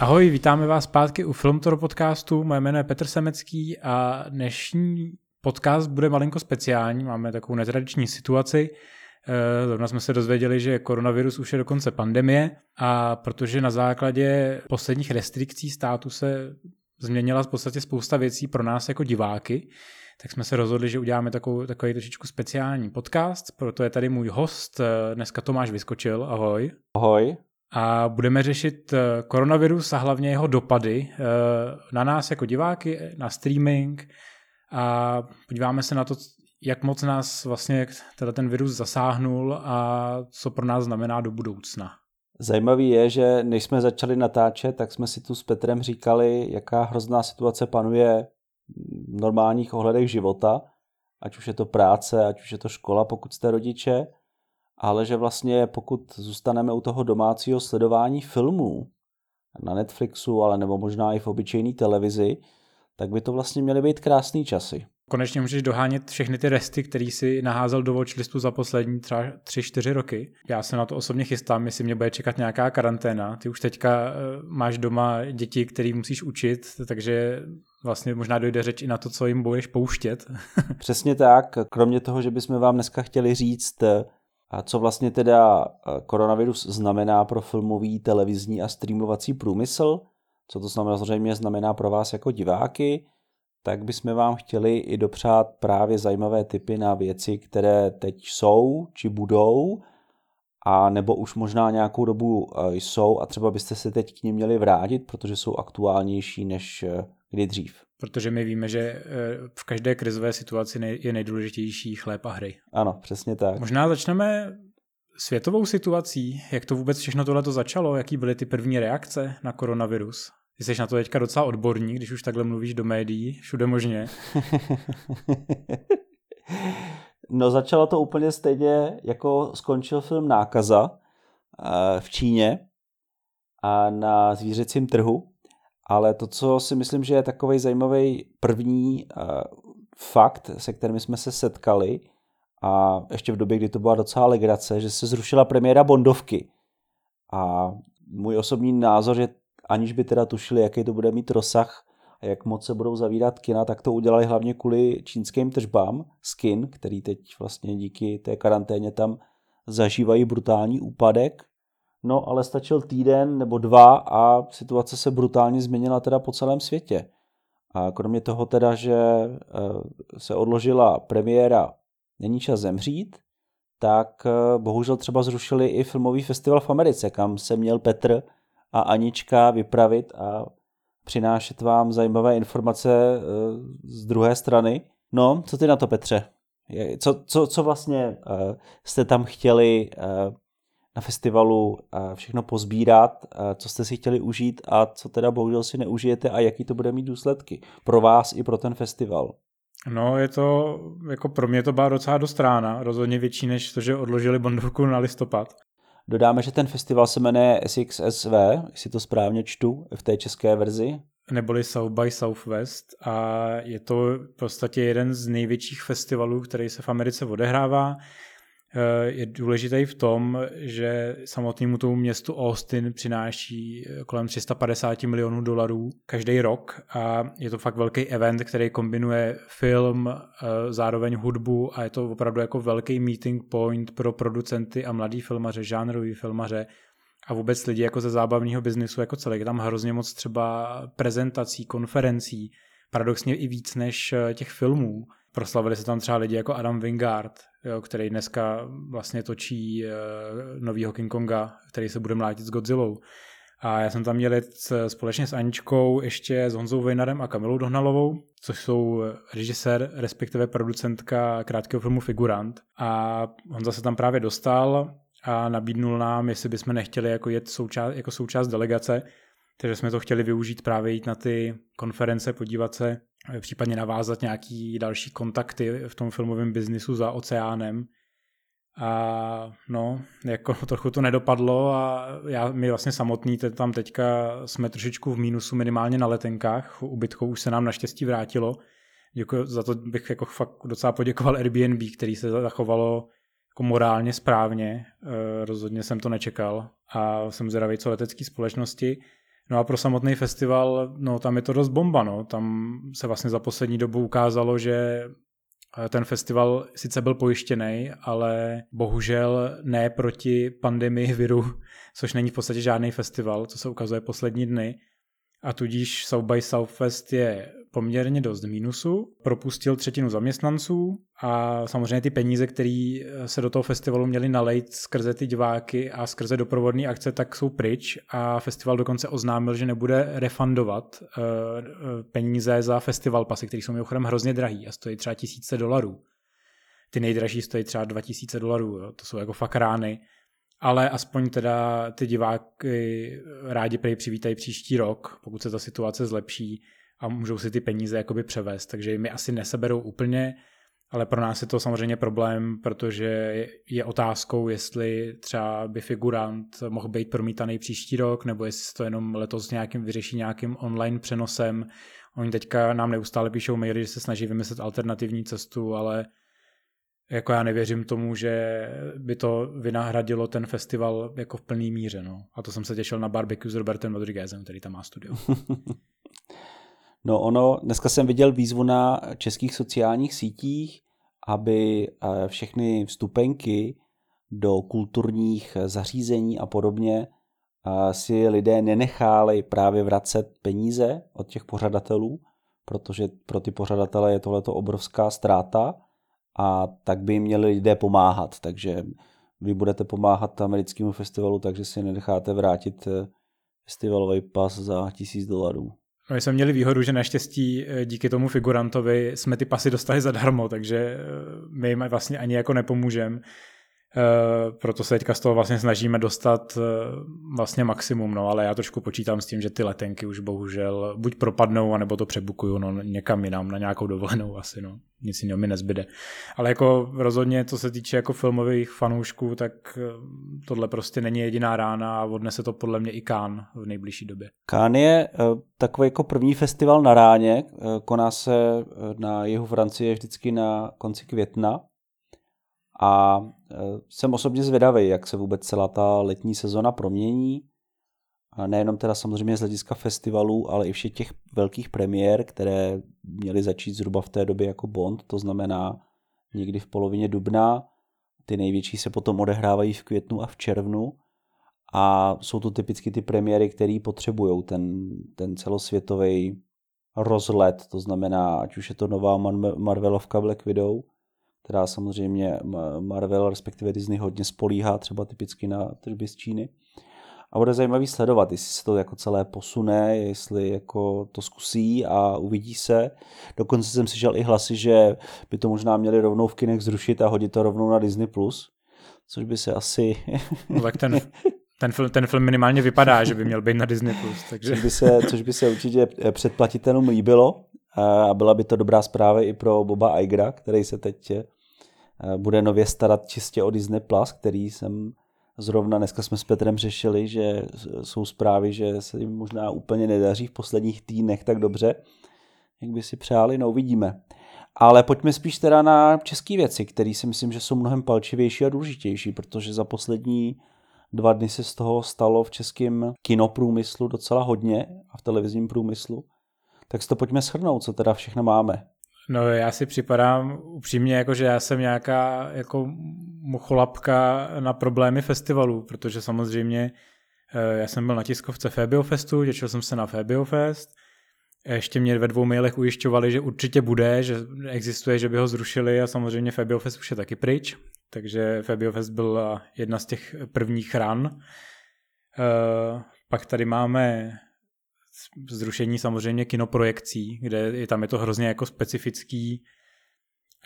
Ahoj, vítáme vás zpátky u Filmtoro podcastu. Moje jméno je Petr Semecký a dnešní podcast bude malinko speciální. Máme takovou netradiční situaci. Eh, zrovna jsme se dozvěděli, že koronavirus už je dokonce pandemie a protože na základě posledních restrikcí státu se změnila v podstatě spousta věcí pro nás jako diváky, tak jsme se rozhodli, že uděláme takovou, takový trošičku speciální podcast, proto je tady můj host, eh, dneska Tomáš Vyskočil, ahoj. Ahoj. A budeme řešit eh, koronavirus a hlavně jeho dopady na nás jako diváky, na streaming. A podíváme se na to, jak moc nás vlastně teda ten virus zasáhnul a co pro nás znamená do budoucna. Zajímavý je, že než jsme začali natáčet, tak jsme si tu s Petrem říkali, jaká hrozná situace panuje v normálních ohledech života, ať už je to práce, ať už je to škola, pokud jste rodiče, ale že vlastně pokud zůstaneme u toho domácího sledování filmů na Netflixu, ale nebo možná i v obyčejné televizi, tak by to vlastně měly být krásné časy. Konečně můžeš dohánět všechny ty resty, který si naházel do watchlistu za poslední třeba 3-4 roky. Já se na to osobně chystám, jestli mě bude čekat nějaká karanténa. Ty už teďka eh, máš doma děti, který musíš učit, takže vlastně možná dojde řeč i na to, co jim budeš pouštět. Přesně tak. Kromě toho, že bychom vám dneska chtěli říct, eh, co vlastně teda eh, koronavirus znamená pro filmový, televizní a streamovací průmysl, co to znamená, samozřejmě znamená pro vás jako diváky, tak bychom vám chtěli i dopřát právě zajímavé typy na věci, které teď jsou či budou, a nebo už možná nějakou dobu eh, jsou a třeba byste se teď k ním měli vrátit, protože jsou aktuálnější než eh, kdy dřív. Protože my víme, že eh, v každé krizové situaci je nejdůležitější chléb a hry. Ano, přesně tak. Možná začneme světovou situací, jak to vůbec všechno tohle to začalo, jaký byly ty první reakce na koronavirus. Ty jsi na to teďka docela odborník, když už takhle mluvíš do médií, všude možně. no začalo to úplně stejně, jako skončil film Nákaza eh, v Číně a na zvířecím trhu, ale to, co si myslím, že je takový zajímavý první eh, fakt, se kterým jsme se setkali, a ještě v době, kdy to byla docela legrace, že se zrušila premiéra Bondovky. A můj osobní názor, že aniž by teda tušili, jaký to bude mít rozsah a jak moc se budou zavírat kina, tak to udělali hlavně kvůli čínským tržbám skin, který teď vlastně díky té karanténě tam zažívají brutální úpadek. No ale stačil týden nebo dva a situace se brutálně změnila teda po celém světě. A kromě toho teda, že eh, se odložila premiéra Není čas zemřít, tak eh, bohužel třeba zrušili i filmový festival v Americe, kam se měl Petr a Anička vypravit a přinášet vám zajímavé informace eh, z druhé strany. No, co ty na to, Petře? Co, co, co vlastně jste tam chtěli na festivalu uh, všechno pozbírat, uh, co jste si chtěli užít a co teda bohužel si neužijete a jaký to bude mít důsledky pro vás i pro ten festival? No, je to, jako pro mě to byla docela dost rána, rozhodně větší než to, že odložili Bondovku na listopad. Dodáme, že ten festival se jmenuje SXSV, jestli to správně čtu v té české verzi. Neboli South by Southwest a je to v podstatě jeden z největších festivalů, který se v Americe odehrává. Eh, je důležitý v tom, že samotnému tomu městu Austin přináší eh, kolem 350 milionů dolarů každý rok a je to fakt velký event, který kombinuje film, eh, zároveň hudbu a je to opravdu jako velký meeting point pro producenty a mladý filmaře, žánrový filmaře a vůbec lidi jako ze zábavního biznisu jako celý. Je tam hrozně moc třeba prezentací, konferencí, paradoxně i víc než těch filmů. Proslavili se tam třeba lidi jako Adam Wingard, jo, který dneska vlastně točí uh, novýho King Konga, který se bude mlátit s Godzillou. A já jsem tam měl společně s Aničkou, ještě s Honzou Vejnarem a Kamilou Dohnalovou, což jsou režisér, respektive producentka krátkého filmu Figurant. A Honza se tam právě dostal a nabídnul nám, jestli bychom nechtěli jako jet součást, jako součást delegace, takže jsme to chtěli využít právě jít na ty konference, podívat se, případně navázat nějaký další kontakty v tom filmovém biznisu za oceánem. A no, jako trochu to nedopadlo a já, my vlastně samotný tam teďka jsme trošičku v mínusu minimálně na letenkách. Ubytkou už se nám naštěstí vrátilo. Děkuji, za to bych jako fakt docela poděkoval Airbnb, který se zachovalo jako morálně správně. E, rozhodně jsem to nečekal a jsem zvědavý, co letecké společnosti. No a pro samotný festival, no tam je to dost bomba, no. Tam se vlastně za poslední dobu ukázalo, že eh, ten festival sice byl pojištěný, ale bohužel ne proti pandemii viru, což není v podstatě žádný festival, co se ukazuje poslední dny. A tudíž South by Southwest je poměrně dost mínusu, propustil třetinu zaměstnanců a samozřejmě ty peníze, které se do toho festivalu měly nalejt skrze ty diváky a skrze doprovodné akce, tak jsou pryč a festival dokonce oznámil, že nebude refundovat uh, peníze za festival pasy, které jsou mimochodem hrozně drahý a stojí třeba tisíce dolarů. Ty nejdražší stojí třeba 2000 dolarů, to jsou jako fakt rány ale aspoň teda ty diváky rádi přivítají příští rok, pokud se ta situace zlepší a můžou si ty peníze jakoby převést, takže je asi neseberou úplně, ale pro nás je to samozřejmě problém, protože je otázkou, jestli třeba by figurant mohl být promítaný příští rok, nebo jestli to jenom letos nějakým vyřeší nějakým online přenosem. Oni teďka nám neustále píšou maily, že se snaží vymyslet alternativní cestu, ale jako já nevěřím tomu, že by to vynahradilo ten festival jako v plný míře. No. A to jsem se těšil na barbecue s Robertem Rodriguezem, který tam má studio. no ono, dneska jsem viděl výzvu na českých sociálních sítích, aby eh, všechny vstupenky do kulturních zařízení a podobně eh, si lidé nenechali právě vracet peníze od těch pořadatelů, protože pro ty pořadatele je tohleto obrovská ztráta a tak by jim měli lidé pomáhat. Takže vy budete pomáhat americkému festivalu, takže si nenecháte vrátit eh, festivalový pas za tisíc dolarů. No, my jsme měli výhodu, že naštěstí eh, díky tomu figurantovi jsme ty pasy dostali zadarmo, takže eh, my jim vlastně ani jako nepomůžeme. Eh, proto se teďka z toho vlastně snažíme dostat eh, vlastně maximum, no, ale já trošku počítám s tím, že ty letenky už bohužel buď propadnou, anebo to přebukuju no, někam jinam, na nějakou dovolenou asi, no. Nic jiného mi nezbyde. Ale jako rozhodně, co se týče jako filmových fanoušků, tak eh, tohle prostě není jediná rána a odnese to podle mě i Kán v nejbližší době. Kán je takový jako první festival na ráně, koná se na jihu Francie vždycky na konci května, a jsem osobně zvědavý, jak se vůbec celá ta letní sezona promění. A nejenom teda samozřejmě z hlediska festivalů, ale i všech těch velkých premiér, které měly začít zhruba v té době jako Bond, to znamená někdy v polovině dubna. Ty největší se potom odehrávají v květnu a v červnu. A jsou to typicky ty premiéry, které potřebují ten, ten celosvětový rozlet, to znamená, ať už je to nová Marvelovka Black Widow, která samozřejmě Marvel, respektive Disney hodně spolíhá třeba typicky na tržby z Číny. A bude zajímavý sledovat, jestli se to jako celé posune, jestli jako to zkusí a uvidí se. Dokonce jsem slyšel i hlasy, že by to možná měli rovnou v kinech zrušit a hodit to rovnou na Disney+, Plus, což by se asi... No tak ten, ten film, ten film minimálně vypadá, že by měl být na Disney+. Plus, takže... což, by se, což by se určitě předplatitelům líbilo a byla by to dobrá zpráva i pro Boba Igera, který se teď Eh, bude nově starat čistě o Disney+, Plus, který jsem zrovna dneska jsme s Petrem řešili, že jsou zprávy, že se jim možná úplně nedaří v posledních týdnech tak dobře, jak by si přáli, no uvidíme. Ale pojďme spíš teda na české věci, které si myslím, že jsou mnohem palčivější a důležitější, protože za poslední dva dny se z toho stalo v českém kinoprůmyslu docela hodně a v televizním průmyslu. Tak si to pojďme shrnout, co teda všechno máme. No já si připadám upřímně jako, že já jsem nějaká jako mucholapka na problémy festivalů, protože samozřejmě eh, já jsem byl na tiskovce Festu, těšil jsem se na Fest, ještě mě ve dvou mailech ujišťovali, že určitě bude, že existuje, že by ho zrušili a samozřejmě Fest už je taky pryč, takže Fest byla jedna z těch prvních ran. Eh, pak tady máme zrušení samozřejmě kinoprojekcí, kde je, tam je to hrozně jako specifický.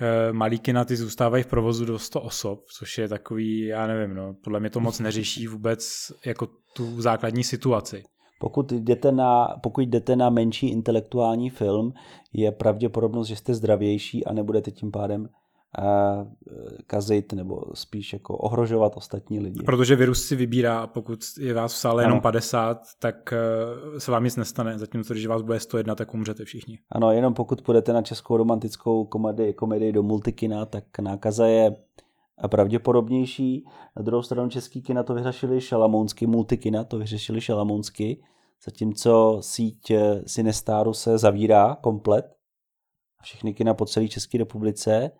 E, malý kina ty zůstávají v provozu do 100 osob, což je takový, já nevím, no, podle mě to moc neřeší vůbec jako tu základní situaci. Pokud jdete, na, pokud jdete na menší intelektuální film, je pravděpodobnost, že jste zdravější a nebudete tím pádem kazit nebo spíš jako ohrožovat ostatní lidi. Protože virus si vybírá a pokud je vás v sále ano. jenom 50, tak eh, se vám nic nestane, zatímco když vás bude 101, tak umřete všichni. Ano, jenom pokud půjdete na českou romantickou komedii, komedii do multikina, tak nákaza je pravděpodobnější. Na druhou stranu český kina to vyřešili šalamounský, multikina to vyřešili šalamounský, zatímco síť Cinestaru se zavírá komplet, všechny kina po celé České republice,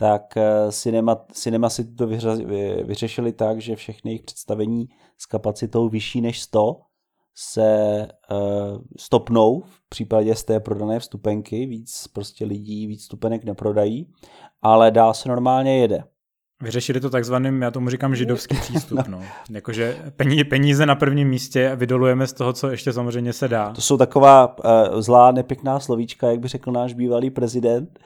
tak Cinema, Cinema si to vyřešili tak, že všechny jejich představení s kapacitou vyšší než 100 se uh, stopnou v případě z té prodané vstupenky, víc prostě lidí, víc stupenek neprodají, ale dál se normálně jede. Vyřešili to takzvaným, já tomu říkám židovský přístup, no. no. Jakože peníze na prvním místě a vydolujeme z toho, co ještě samozřejmě se dá. To jsou taková uh, zlá, nepěkná slovíčka, jak by řekl náš bývalý prezident.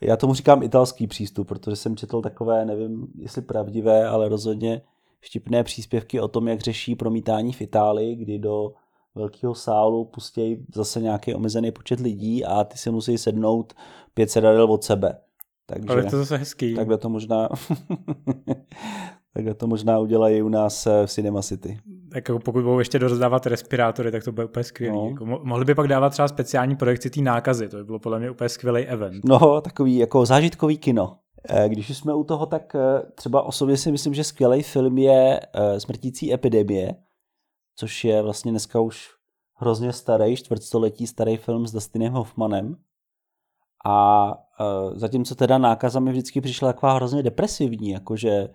Já tomu říkám italský přístup, protože jsem četl takové, nevím, jestli pravdivé, ale rozhodně vtipné příspěvky o tom, jak řeší promítání v Itálii, kdy do velkého sálu pustí zase nějaký omezený počet lidí a ty si musí sednout pět sedadel od sebe. Takže, Ale to zase hezký. Takhle to možná takhle to možná udělají u nás eh, v Cinema City. Jako pokud budou ještě dozdávat respirátory, tak to bude úplně skvělé. No. Jako mohli by pak dávat třeba speciální projekci té nákazy, to by bylo podle mě úplně skvělý event. No, takový jako zážitkový kino. Eh, když jsme u toho, tak eh, třeba osobně si myslím, že skvělý film je eh, Smrtící epidemie, což je vlastně dneska už hrozně starý, čtvrtstoletí starý film s Dustinem Hoffmanem. A zatímco teda nákaza mi vždycky přišla taková hrozně depresivní, jakože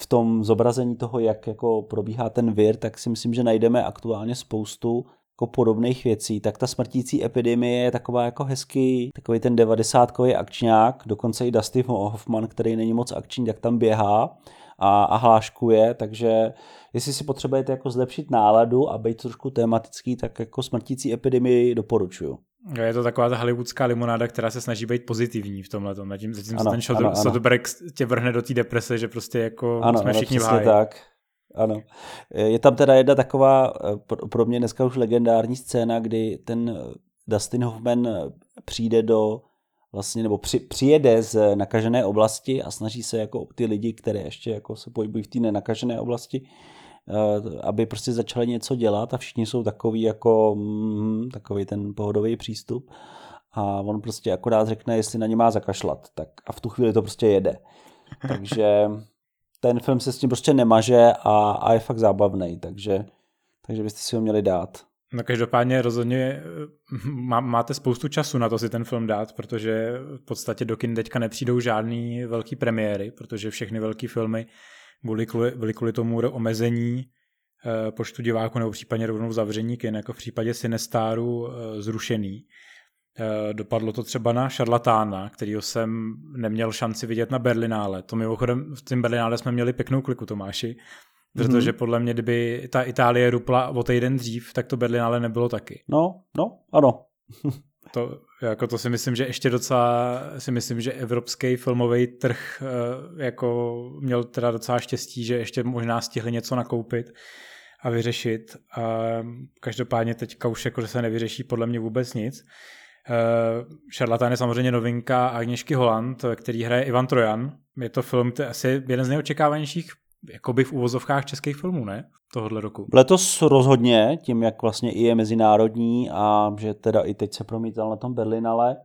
v tom zobrazení toho, jak jako probíhá ten vir, tak si myslím, že najdeme aktuálně spoustu jako podobných věcí, tak ta smrtící epidemie je taková jako hezký, takový ten devadesátkový akčňák, dokonce i Dustin Hoffman, který není moc akční, tak tam běhá a, a hláškuje, takže jestli si potřebujete jako zlepšit náladu a být trošku tematický, tak jako smrtící epidemii doporučuju. Je to taková ta hollywoodská limonáda, která se snaží být pozitivní v tomhle. Zatím, zatím ano, ten Soderbergh tě vrhne do té deprese, že prostě jako ano, jsme všichni ano, v tak. Ano. Je tam teda jedna taková eh, pro mě dneska už legendární scéna, kdy ten Dustin Hoffman přijde do vlastně, nebo při, přijede z nakažené oblasti a snaží se jako ty lidi, které ještě jako se pohybují v té nenakažené oblasti, eh, aby prostě začali něco dělat a všichni jsou takový jako mm, takový ten pohodový přístup a on prostě akorát řekne, jestli na ně má zakašlat, tak a v tu chvíli to prostě jede. Takže ten film se s tím prostě nemaže a, a je fakt zábavný, takže, takže byste si ho měli dát. No každopádně rozhodně eh, má, máte spoustu času na to si ten film dát, protože v podstatě do kin teďka nepřijdou žádný velký premiéry, protože všechny velké filmy byly kvůli, byly kvůli tomu omezení eh, počtu diváků nebo případně rovnou zavření kin, jako v případě Sinestaru eh, zrušený. Eh, dopadlo to třeba na šarlatána, kterýho jsem neměl šanci vidět na Berlinále. To mimochodem v tom Berlinále jsme měli pěknou kliku, Tomáši, protože mm-hmm. podle mě, kdyby ta Itálie rupla o týden dřív, tak to Berlinále nebylo taky. No, no, ano. to, jako to si myslím, že ještě docela si myslím, že evropský filmový trh eh, jako měl teda docela štěstí, že ještě možná stihli něco nakoupit a vyřešit. A každopádně teďka už jako se nevyřeší podle mě vůbec nic. Uh, Šarlatán je samozřejmě novinka Agněšky Holland, který hraje Ivan Trojan. Je to film, to je asi jeden z nejočekávanějších jakoby v úvozovkách českých filmů, ne? Tohohle roku. Letos rozhodně, tím jak vlastně i je mezinárodní a že teda i teď se promítal na tom Berlinale.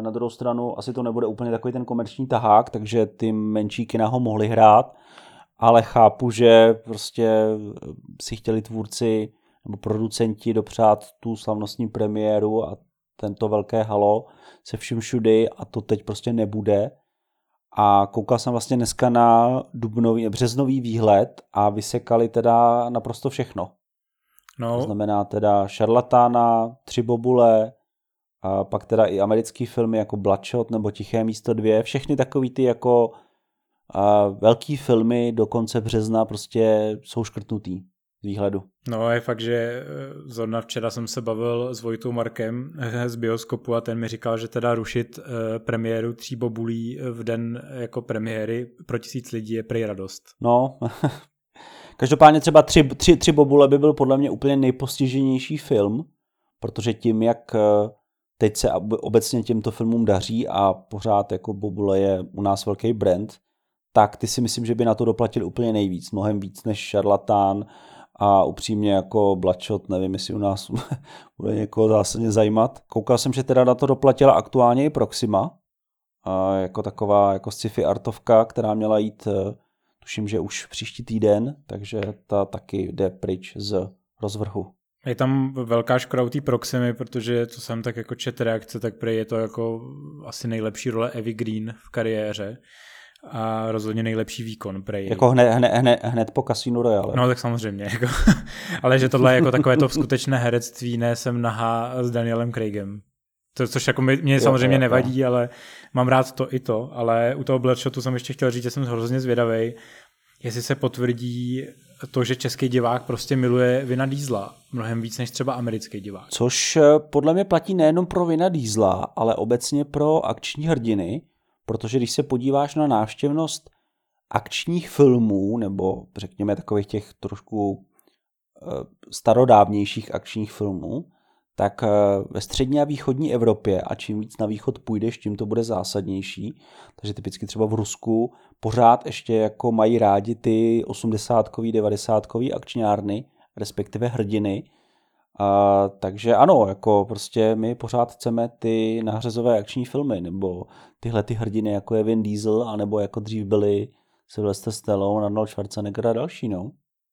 Na druhou stranu asi to nebude úplně takový ten komerční tahák, takže ty menší kina ho mohli hrát, ale chápu, že prostě si chtěli tvůrci nebo producenti dopřát tu slavnostní premiéru a tento velké halo se vším všudy a to teď prostě nebude. A koukal jsem vlastně dneska na dubnový, březnový výhled a vysekali teda naprosto všechno. No. To znamená teda Šarlatána, Tři bobule, a pak teda i americký filmy jako Bloodshot nebo Tiché místo dvě, všechny takový ty jako a velký filmy do konce března prostě jsou škrtnutý výhledu. No je fakt, že eh, zrovna včera jsem se bavil s Vojtou Markem eh, z Bioskopu a ten mi říkal, že teda rušit eh, premiéru tří bobulí v den jako premiéry pro tisíc lidí je prej radost. No, každopádně třeba tři, tři, tři bobule by byl podle mě úplně nejpostiženější film, protože tím, jak teď se obecně těmto filmům daří a pořád jako bobule je u nás velký brand, tak ty si myslím, že by na to doplatil úplně nejvíc, mnohem víc než Šarlatán, a upřímně jako Bloodshot, nevím, jestli u nás bude někoho zásadně zajímat. Koukal jsem, že teda na to doplatila aktuálně i Proxima, a jako taková jako sci-fi artovka, která měla jít, eh, tuším, že už příští týden, takže ta taky jde pryč z rozvrhu. Je tam velká škoda u té Proximy, protože to jsem tak jako čet reakce, tak prý je to jako asi nejlepší role Evy Green v kariéře a rozhodně nejlepší výkon prej. Jako hned, hned, hned, hned po Casino Royale. No tak samozřejmě, jako, ale že tohle je jako takové to skutečné herectví, ne jsem nahá s Danielem Craigem. To, což jako mě, mě jo, samozřejmě jo, nevadí, jo. ale mám rád to i to, ale u toho Bloodshotu jsem ještě chtěl říct, že jsem hrozně zvědavý, jestli se potvrdí to, že český divák prostě miluje Vina Diesla mnohem víc než třeba americký divák. Což eh, podle mě platí nejenom pro Vina Diesla, ale obecně pro akční hrdiny, protože když se podíváš na návštěvnost akčních filmů, nebo řekněme takových těch trošku eh, starodávnějších akčních filmů, tak eh, ve střední a východní Evropě, a čím víc na východ půjdeš, tím to bude zásadnější. Takže typicky třeba v Rusku pořád ještě jako mají rádi ty 80-kový, 90-kový akčňárny, respektive hrdiny. A, takže ano, jako prostě my pořád chceme ty nářezové akční filmy, nebo tyhle ty hrdiny, jako je Vin Diesel, anebo jako dřív byli Sylvester Stallone, Arnold Schwarzenegger a další, no.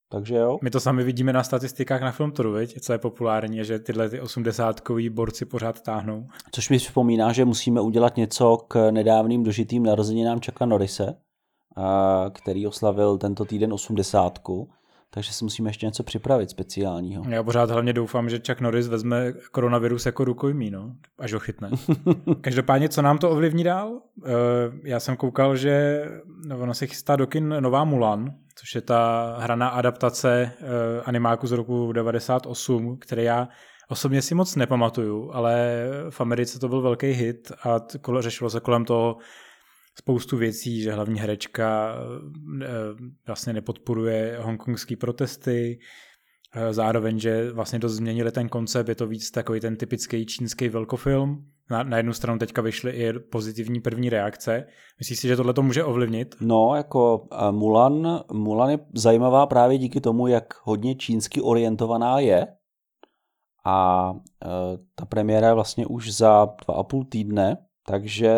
Takže jo. My to sami vidíme na statistikách na Filmtoru, viď? co je populární, že tyhle ty osmdesátkoví borci pořád táhnou. Což mi připomíná, že musíme udělat něco k nedávným dožitým narozeninám Chucka Norrise, který oslavil tento týden osmdesátku takže si musíme ještě něco připravit speciálního. Já pořád hlavně doufám, že Chuck Norris vezme koronavirus jako rukojmí, no, až ho chytne. Každopádně, co nám to ovlivní dál? Eh, já jsem koukal, že ono se chystá do kin nová Mulan, což je ta hraná adaptace eh, animáku z roku 98, který já osobně si moc nepamatuju, ale v Americe to byl velký hit a řešilo se kolem toho, spoustu věcí, že hlavní herečka eh, vlastně nepodporuje hongkongské protesty, eh, zároveň, že vlastně to změnili ten koncept, je to víc takový ten typický čínský velkofilm. Na, na jednu stranu teďka vyšly i pozitivní první reakce. Myslíš si, že tohle to může ovlivnit? No, jako eh, Mulan, Mulan je zajímavá právě díky tomu, jak hodně čínsky orientovaná je. A e, ta premiéra je vlastně už za dva a půl týdne, takže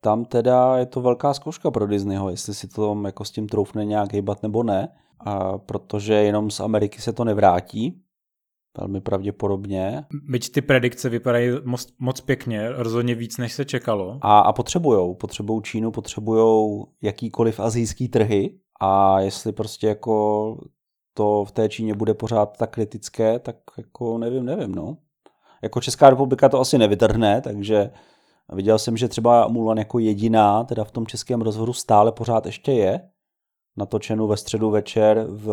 tam teda je to velká zkouška pro Disneyho, jestli si to jako s tím troufne nějak hýbat nebo ne, a protože jenom z Ameriky se to nevrátí, velmi pravděpodobně. Byť ty predikce vypadají moc, moc pěkně, rozhodně víc, než se čekalo. A, a potřebujou, potřebují Čínu, potřebují jakýkoliv azijský trhy a jestli prostě jako to v té Číně bude pořád tak kritické, tak jako nevím, nevím, no. Jako Česká republika to asi nevytrhne, takže Viděl jsem, že třeba Mulan jako jediná, teda v tom českém rozhodu stále pořád ještě je, natočenou ve středu večer v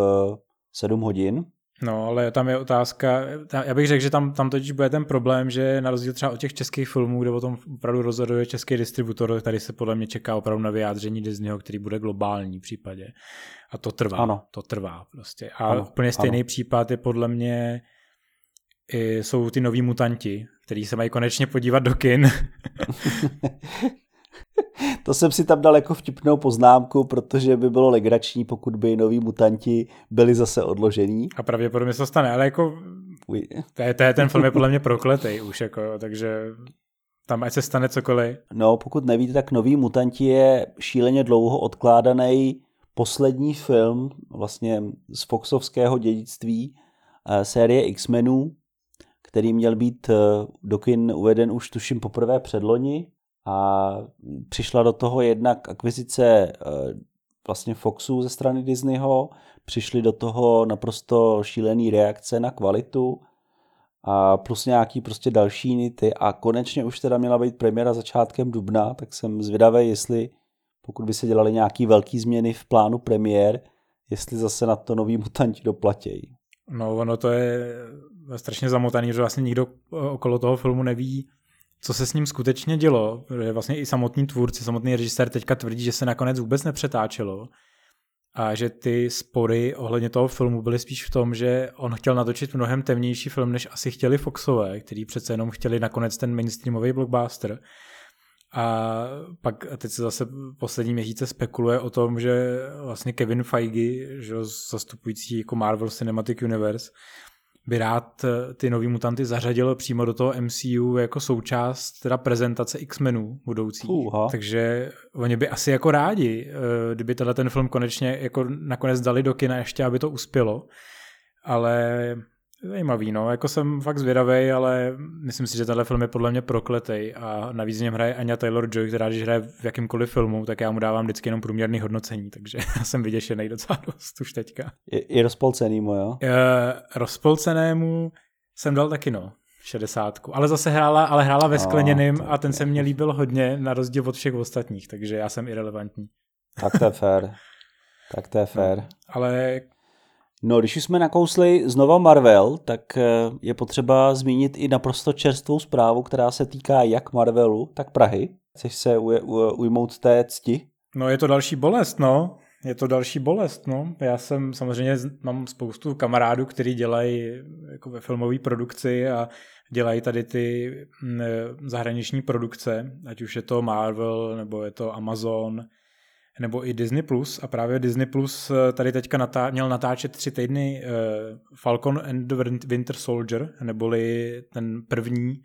7 hodin. No, ale tam je otázka, já bych řekl, že tam, tam totiž bude ten problém, že na rozdíl třeba od těch českých filmů, kde o tom opravdu rozhoduje český distributor, tady se podle mě čeká opravdu na vyjádření Disneyho, který bude globální v případě. A to trvá, ano. to trvá prostě. A ano. úplně stejný ano. případ je podle mě jsou ty noví mutanti, který se mají konečně podívat do kin. to jsem si tam dal jako vtipnou poznámku, protože by bylo legrační, pokud by noví mutanti byli zase odložení. A pravděpodobně se to stane, ale jako to je, to je, ten film je podle mě prokletý už, jako, takže tam ať se stane cokoliv. No, pokud nevíte, tak Noví mutanti je šíleně dlouho odkládaný poslední film vlastně z Foxovského dědictví eh, série X-menů, který měl být eh, do kin uveden už tuším poprvé předloni a přišla do toho jednak akvizice eh, vlastně Foxu ze strany Disneyho, přišly do toho naprosto šílený reakce na kvalitu a plus nějaký prostě další nity a konečně už teda měla být premiéra začátkem dubna, tak jsem zvědavý, jestli pokud by se dělali nějaký velký změny v plánu premiér, jestli zase na to noví mutanti doplatějí. No ono to je strašně zamotaný, že vlastně nikdo okolo toho filmu neví, co se s ním skutečně dělo, vlastně i samotný tvůrci, samotný režisér teďka tvrdí, že se nakonec vůbec nepřetáčelo a že ty spory ohledně toho filmu byly spíš v tom, že on chtěl natočit mnohem temnější film, než asi chtěli Foxové, který přece jenom chtěli nakonec ten mainstreamový blockbuster. A pak a teď se zase poslední měsíce spekuluje o tom, že vlastně Kevin Feige, že zastupující jako Marvel Cinematic Universe, by rád eh, ty nový mutanty zařadil přímo do toho MCU jako součást teda prezentace X-menů budoucí. Uha. Takže oni by asi jako rádi, eh, kdyby tenhle ten film konečně jako nakonec dali do kina ještě, aby to uspělo. Ale Zajímavý, no, jako jsem fakt zvědavý, ale myslím si, že tenhle film je podle mě prokletej a navíc v něm hraje Anya Taylor-Joy, která když hraje v jakýmkoliv filmu, tak já mu dávám vždycky jenom průměrný hodnocení, takže já jsem vyděšený docela dost už teďka. Je, je rozpolcenýmu, jo? E, rozpolcenému jsem dal taky, no, 60. Ale zase hrála, ale hrála ve skleněným a, a ten se mně líbil hodně, na rozdíl od všech ostatních, takže já jsem irrelevantní. Tak to je fér. Tak to je fér. No, ale No, když jsme nakousli znova Marvel, tak eh, je potřeba zmínit i naprosto čerstvou zprávu, která se týká jak Marvelu, tak Prahy. Chceš se uje, ujmout té cti? No, je to další bolest, no. Je to další bolest, no. Já jsem samozřejmě, mám spoustu kamarádů, kteří dělají jako ve filmové produkci a dělají tady ty mm, zahraniční produkce, ať už je to Marvel, nebo je to Amazon, nebo i Disney+. Plus A právě Disney Plus eh, tady teďka natá- měl natáčet tři týdny uh, Falcon and the Winter Soldier, neboli ten první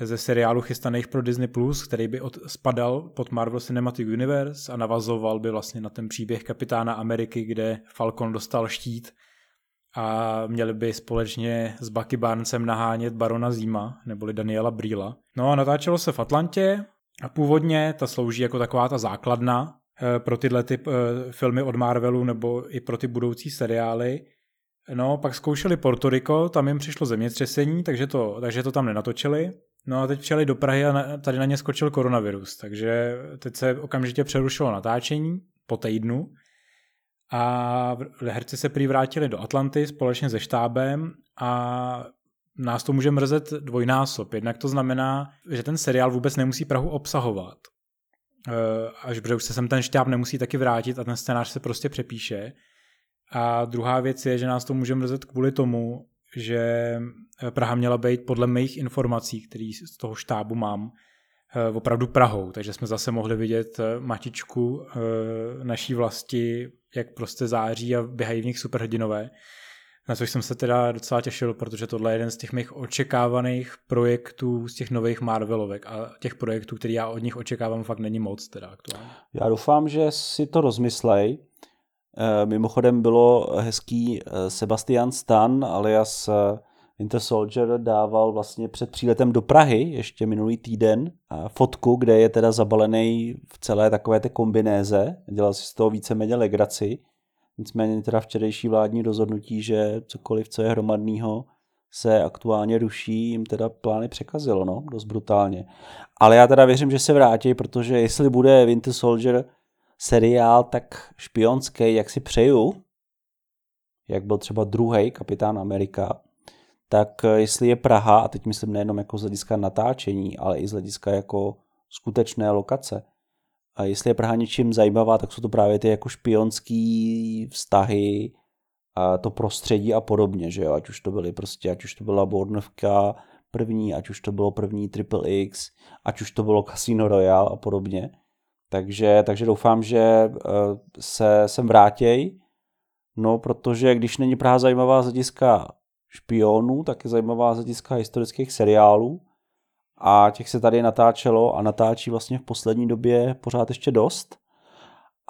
ze seriálu chystaných pro Disney+, Plus, který by od, spadal pod Marvel Cinematic Universe a navazoval by vlastně na ten příběh kapitána Ameriky, kde Falcon dostal štít a měli by společně s Bucky Barnesem nahánět Barona Zima, neboli Daniela Brýla. No a natáčelo se v Atlantě a původně ta slouží jako taková ta základna pro tyhle typ eh, filmy od Marvelu nebo i pro ty budoucí seriály. No, pak zkoušeli Porto Rico, tam jim přišlo zemětřesení, takže to, takže to tam nenatočili. No a teď přijeli do Prahy a na, tady na ně skočil koronavirus, takže teď se okamžitě přerušilo natáčení po týdnu a herci se prý vrátili do Atlanty společně se štábem a nás to může mrzet dvojnásob. Jednak to znamená, že ten seriál vůbec nemusí Prahu obsahovat. Eh, až protože už se sem ten štáb nemusí taky vrátit a ten scénář se prostě přepíše. A druhá věc je, že nás to může mrzet kvůli tomu, že eh, Praha měla být podle mých informací, který z toho štábu mám, eh, opravdu Prahou, takže jsme zase mohli vidět matičku naší vlasti, jak prostě září a běhají v nich superhrdinové na což jsem se teda docela těšil, protože tohle je jeden z těch mých očekávaných projektů z těch nových Marvelovek a těch projektů, který já od nich očekávám, fakt není moc teda aktuálně. Já doufám, že si to rozmyslej. Eh, mimochodem bylo hezký eh, Sebastian Stan alias eh, Winter Soldier dával vlastně před příletem do Prahy ještě minulý týden fotku, kde je teda zabalený v celé takové té kombinéze. Dělal si z toho víceméně legraci Nicméně teda včerejší vládní rozhodnutí, že cokoliv, co je hromadného, se aktuálně ruší, jim teda plány překazilo, no, dost brutálně. Ale já teda věřím, že se vrátí, protože jestli bude Winter Soldier seriál tak špionský, jak si přeju, jak byl třeba druhý Kapitán Amerika, tak jestli je Praha, a teď myslím nejenom jako z hlediska natáčení, ale i z hlediska jako skutečné lokace, a jestli je Praha něčím zajímavá, tak jsou to právě ty jako špionský vztahy, a to prostředí a podobně, že jo, ať už to byly prostě, ať už to byla Bornovka první, ať už to bylo první Triple X, ať už to bylo Casino Royale a podobně. Takže, takže doufám, že eh, se sem vrátěj, no protože když není Praha zajímavá z hlediska špionů, tak je zajímavá z hlediska historických seriálů, a těch se tady natáčelo a natáčí vlastně v poslední době pořád ještě dost.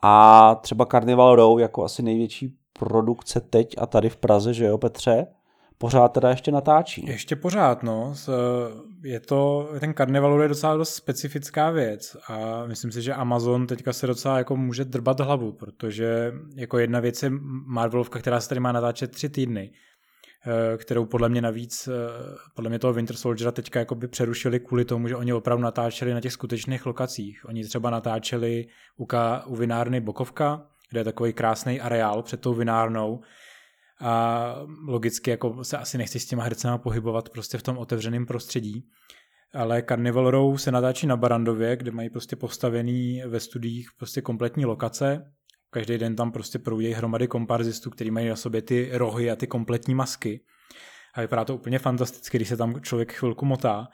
A třeba Carnival Row jako asi největší produkce teď a tady v Praze, že jo Petře, pořád teda ještě natáčí. Ještě pořád, no. Je to, ten Carnival je docela dost specifická věc a myslím si, že Amazon teďka se docela jako může drbat hlavu, protože jako jedna věc je Marvelovka, která se tady má natáčet tři týdny kterou podle mě navíc, eh, podle mě toho Winter Soldiera teďka jako by přerušili kvůli tomu, že oni opravdu natáčeli na těch skutečných lokacích. Oni třeba natáčeli u, ka, u vinárny Bokovka, kde je takový krásný areál před tou vinárnou a logicky jako se asi nechci s těma hercema pohybovat prostě v tom otevřeném prostředí. Ale Carnival Row se natáčí na Barandově, kde mají prostě postavený ve studiích prostě kompletní lokace, Každý den tam prostě proudí hromady komparzistů, kteří mají na sobě ty rohy a ty kompletní masky. A vypadá to úplně fantasticky, když se tam člověk chvilku motá.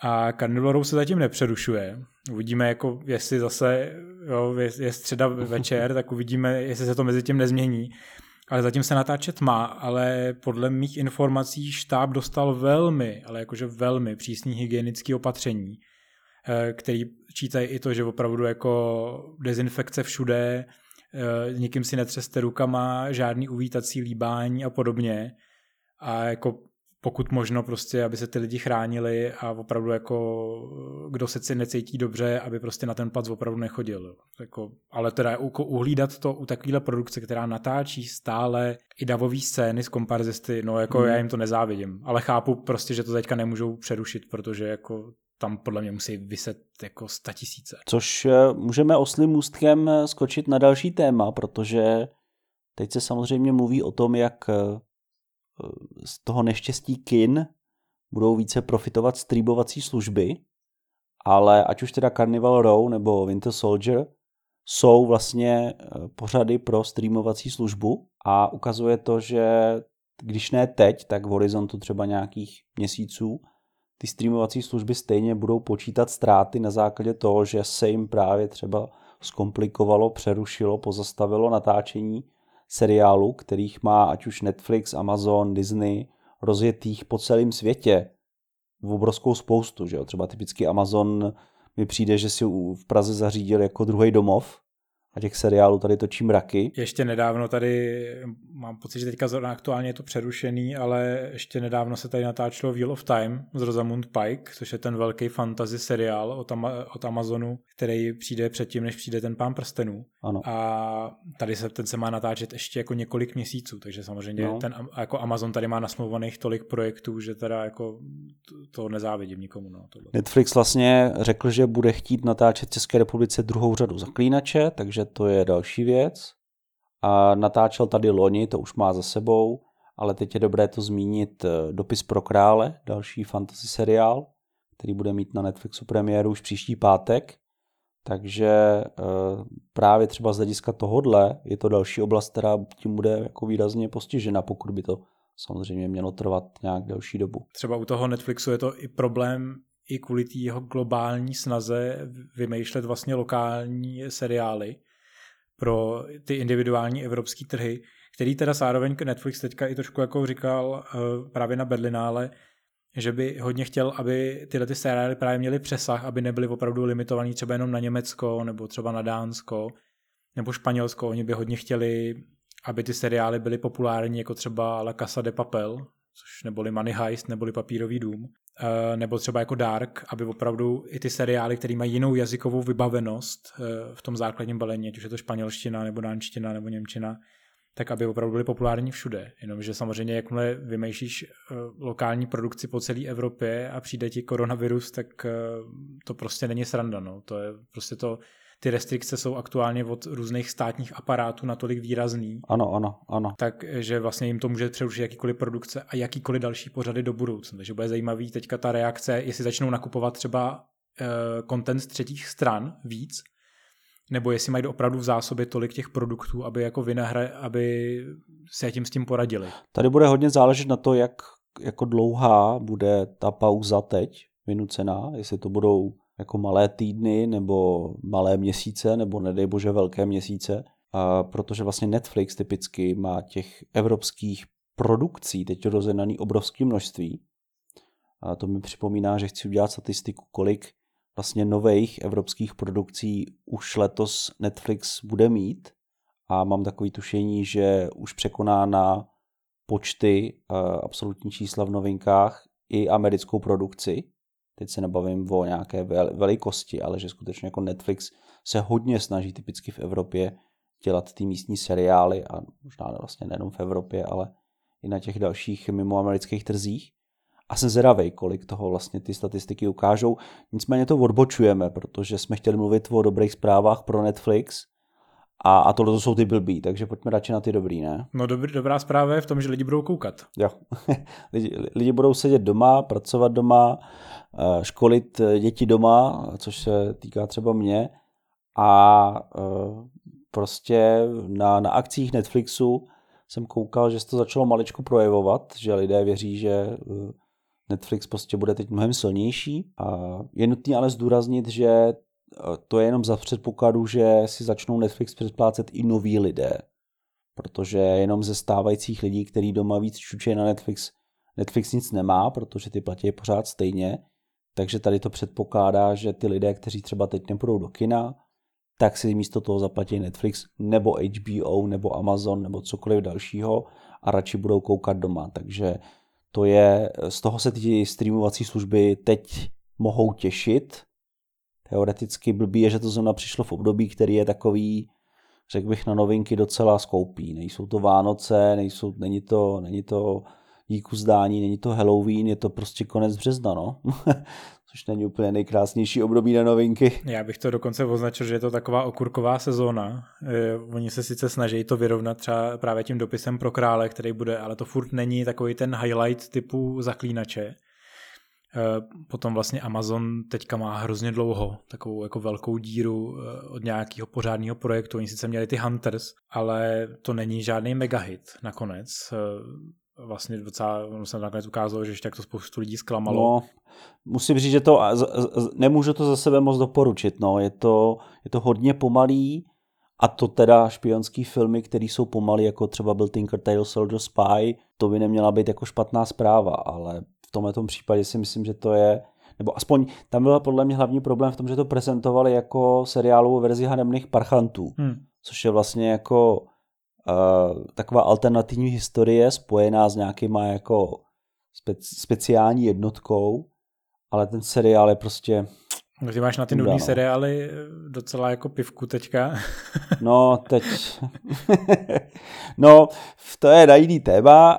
A Carnival se zatím nepřerušuje. Uvidíme, jako jestli zase jo, je, je středa večer, tak uvidíme, jestli se to mezi tím nezmění. Ale zatím se natáčet má, ale podle mých informací štáb dostal velmi, ale jakože velmi přísný hygienické opatření, eh, který čítají i to, že opravdu jako dezinfekce všude, nikým si netřeste rukama, žádný uvítací líbání a podobně. a jako pokud možno prostě, aby se ty lidi chránili a opravdu jako kdo se si necítí dobře, aby prostě na ten plac opravdu nechodil. Jako, ale teda jako uhlídat to u takovéhle produkce, která natáčí stále i davové scény s komparzisty, no jako hmm. já jim to nezávidím, ale chápu prostě, že to teďka nemůžou přerušit, protože jako tam podle mě musí vyset jako tisíce. Což eh, můžeme oslým můstkem eh, skočit na další téma, protože teď se samozřejmě mluví o tom, jak eh, z toho neštěstí kin budou více profitovat streamovací služby, ale ať už teda Carnival Row nebo Winter Soldier jsou vlastně pořady pro streamovací službu a ukazuje to, že když ne teď, tak v horizontu třeba nějakých měsíců ty streamovací služby stejně budou počítat ztráty na základě toho, že se jim právě třeba zkomplikovalo, přerušilo, pozastavilo natáčení seriálu, kterých má ať už Netflix, Amazon, Disney rozjetých po celém světě v obrovskou spoustu. Že jo? Třeba typicky Amazon mi přijde, že si v Praze zařídil jako druhý domov, a těch seriálů tady točí mraky. Ještě nedávno tady, mám pocit, že teďka aktuálně je to přerušený, ale ještě nedávno se tady natáčelo Wheel of Time z Rosamund Pike, což je ten velký fantasy seriál od, Ama- od Amazonu, který přijde předtím, než přijde ten pán prstenů. Ano. A tady se ten se má natáčet ještě jako několik měsíců, takže samozřejmě no. ten jako Amazon tady má nasmluvaných tolik projektů, že teda jako to nezávidím nikomu. No, tohle. Netflix vlastně řekl, že bude chtít natáčet České republice druhou řadu zaklínače, takže to je další věc. A natáčel tady loni, to už má za sebou, ale teď je dobré to zmínit eh, Dopis pro krále, další fantasy seriál, který bude mít na Netflixu premiéru už příští pátek. Takže eh, právě třeba z hlediska tohodle je to další oblast, která tím bude jako výrazně postižena, pokud by to samozřejmě mělo trvat nějak delší dobu. Třeba u toho Netflixu je to i problém i kvůli té jeho globální snaze vymýšlet vlastně lokální seriály pro ty individuální evropské trhy, který teda zároveň Netflix teďka i trošku jako říkal eh, právě na Berlinále, že by hodně chtěl, aby tyhle ty seriály právě měly přesah, aby nebyly opravdu limitovaný třeba jenom na Německo, nebo třeba na Dánsko, nebo Španělsko. Oni by hodně chtěli, aby ty seriály byly populární, jako třeba La Casa de Papel, což neboli Money Heist, neboli Papírový dům, nebo třeba jako Dark, aby opravdu i ty seriály, které mají jinou jazykovou vybavenost eh, v tom základním balení, ať už je to španělština, nebo dánština, nebo němčina, tak aby opravdu byly populární všude. Jenomže samozřejmě, jakmile vymýšlíš uh, lokální produkci po celé Evropě a přijde ti koronavirus, tak to prostě není sranda. No. To je prostě to, ty restrikce jsou aktuálně od různých státních aparátů natolik výrazný. Ano, ano, ano. Takže vlastně jim to může přerušit jakýkoliv produkce a jakýkoliv další pořady do budoucna. Takže bude zajímavý teďka ta reakce, jestli začnou nakupovat třeba kontent uh, z třetích stran víc, nebo jestli mají opravdu v zásobě tolik těch produktů, aby jako vynahra, aby se tím s tím poradili. Tady bude hodně záležet na to, jak jako dlouhá bude ta pauza teď vynucená, jestli to budou jako malé týdny nebo malé měsíce, nebo nedej bože velké měsíce, a protože vlastně Netflix typicky má těch evropských produkcí teď rozjednaný obrovské množství. A to mi připomíná, že chci udělat statistiku, kolik vlastně nových evropských produkcí už letos Netflix bude mít a mám takový tušení, že už překoná na počty uh, absolutní čísla v novinkách i americkou produkci. Teď se nebavím o nějaké velikosti, ale že skutečně jako Netflix se hodně snaží typicky v Evropě dělat ty místní seriály a možná vlastně nejenom v Evropě, ale i na těch dalších mimoamerických trzích a jsem zvědavý, kolik toho vlastně ty statistiky ukážou. Nicméně to odbočujeme, protože jsme chtěli mluvit o dobrých zprávách pro Netflix a, a tohle to jsou ty blbý, takže pojďme radši na ty dobrý, ne? No dobrý, dobrá zpráva je v tom, že lidi budou koukat. Jo, lidi, lidi budou sedět doma, pracovat doma, eh, školit eh, děti doma, což se týká třeba mě a eh, prostě na, na akcích Netflixu jsem koukal, že se to začalo maličko projevovat, že lidé věří, že Netflix prostě bude teď mnohem silnější. A je nutné ale zdůraznit, že to je jenom za předpokladu, že si začnou Netflix předplácet i noví lidé. Protože jenom ze stávajících lidí, který doma víc čučí na Netflix, Netflix nic nemá, protože ty platí pořád stejně. Takže tady to předpokládá, že ty lidé, kteří třeba teď nepůjdou do kina, tak si místo toho zaplatí Netflix nebo HBO nebo Amazon nebo cokoliv dalšího a radši budou koukat doma. Takže to je, z toho se ty streamovací služby teď mohou těšit. Teoreticky blbý je, že to zrovna přišlo v období, který je takový, řekl bych, na novinky docela skoupí. Nejsou to Vánoce, nejsou, není to, není to díku zdání, není to Halloween, je to prostě konec března, no. Což není úplně nejkrásnější období na novinky. Já bych to dokonce označil, že je to taková okurková sezóna. Eh, oni se sice snaží to vyrovnat třeba právě tím dopisem pro krále, který bude, ale to furt není takový ten highlight typu zaklínače. Eh, potom vlastně Amazon teďka má hrozně dlouho takovou jako velkou díru eh, od nějakého pořádného projektu. Oni sice měli ty Hunters, ale to není žádný megahit nakonec vlastně docela, ono se nakonec ukázalo, že ještě tak to spoustu lidí zklamalo. No, musím říct, že to, nemůžu to za sebe moc doporučit, no, je to, je to hodně pomalý, a to teda špionský filmy, které jsou pomalý, jako třeba byl Tinker Tail Soldier Spy, to by neměla být jako špatná zpráva, ale v tomhle případě si myslím, že to je, nebo aspoň tam byl podle mě hlavní problém v tom, že to prezentovali jako seriálovou verzi Hanemných parchantů, hmm. což je vlastně jako uh, taková alternativní historie spojená s nějakýma jako spe- speciální jednotkou, ale ten seriál je prostě... No ty máš na ty nudný no. seriály docela jako pivku teďka. no, teď... no, to je na jiný téma.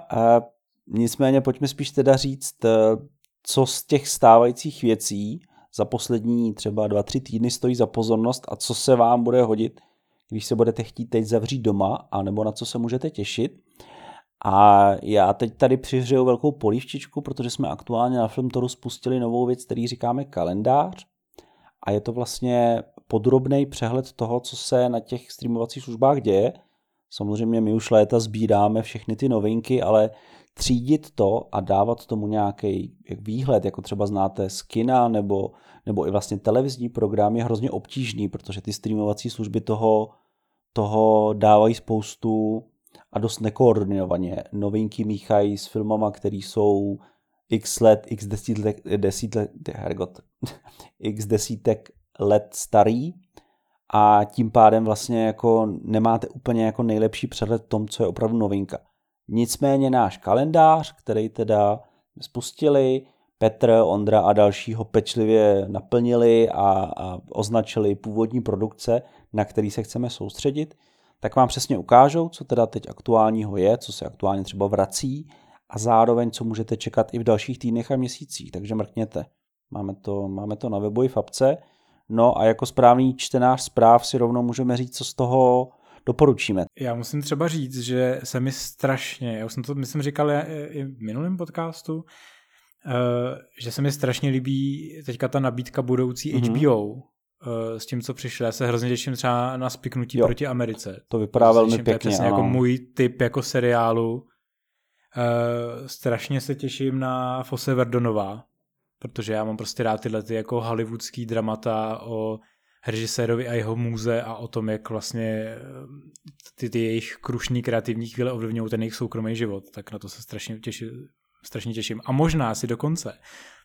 Nicméně pojďme spíš teda říct, uh, co z těch stávajících věcí za poslední třeba dva, tři týdny stojí za pozornost a co se vám bude hodit když se budete chtít teď zavřít doma, anebo na co se můžete těšit. A já teď tady přihřeju velkou polívčičku, protože jsme aktuálně na Filmtoru spustili novou věc, který říkáme kalendář. A je to vlastně podrobný přehled toho, co se na těch streamovacích službách děje. Samozřejmě my už léta sbíráme všechny ty novinky, ale třídit to a dávat tomu nějaký výhled, jako třeba znáte z kina nebo, nebo i vlastně televizní program, je hrozně obtížný, protože ty streamovací služby toho toho dávají spoustu a dost nekoordinovaně. Novinky míchají s filmama, které jsou x let, x desítek, desítek, hergot, x desítek let starý a tím pádem vlastně jako nemáte úplně jako nejlepší přehled tom, co je opravdu novinka. Nicméně náš kalendář, který teda spustili, Petr, Ondra a další ho pečlivě naplnili a, a označili původní produkce, na který se chceme soustředit, tak vám přesně ukážou, co teda teď aktuálního je, co se aktuálně třeba vrací a zároveň, co můžete čekat i v dalších týdnech a měsících. Takže mrkněte. Máme to, máme to na webu i v apce. No a jako správný čtenář zpráv si rovnou můžeme říct, co z toho doporučíme. Já musím třeba říct, že se mi strašně, já už jsem to myslím říkal i v minulém podcastu, Eh, že se mi strašně líbí teďka ta nabídka budoucí mm-hmm. HBO, eh, s tím, co přišlo. Já se hrozně těším třeba na spiknutí jo, proti Americe. To vypadá velmi těším, pěkně. To je jako můj typ jako seriálu. Uh, strašně se těším na Fose Verdonová, protože já mám prostě rád tyhle ty jako hollywoodský dramata o režisérovi a jeho můze a o tom, jak vlastně ty, ty jejich krušní kreativní chvíle ovlivňují ten jejich soukromý život, tak na to se strašně těším, strašně těším. A možná si dokonce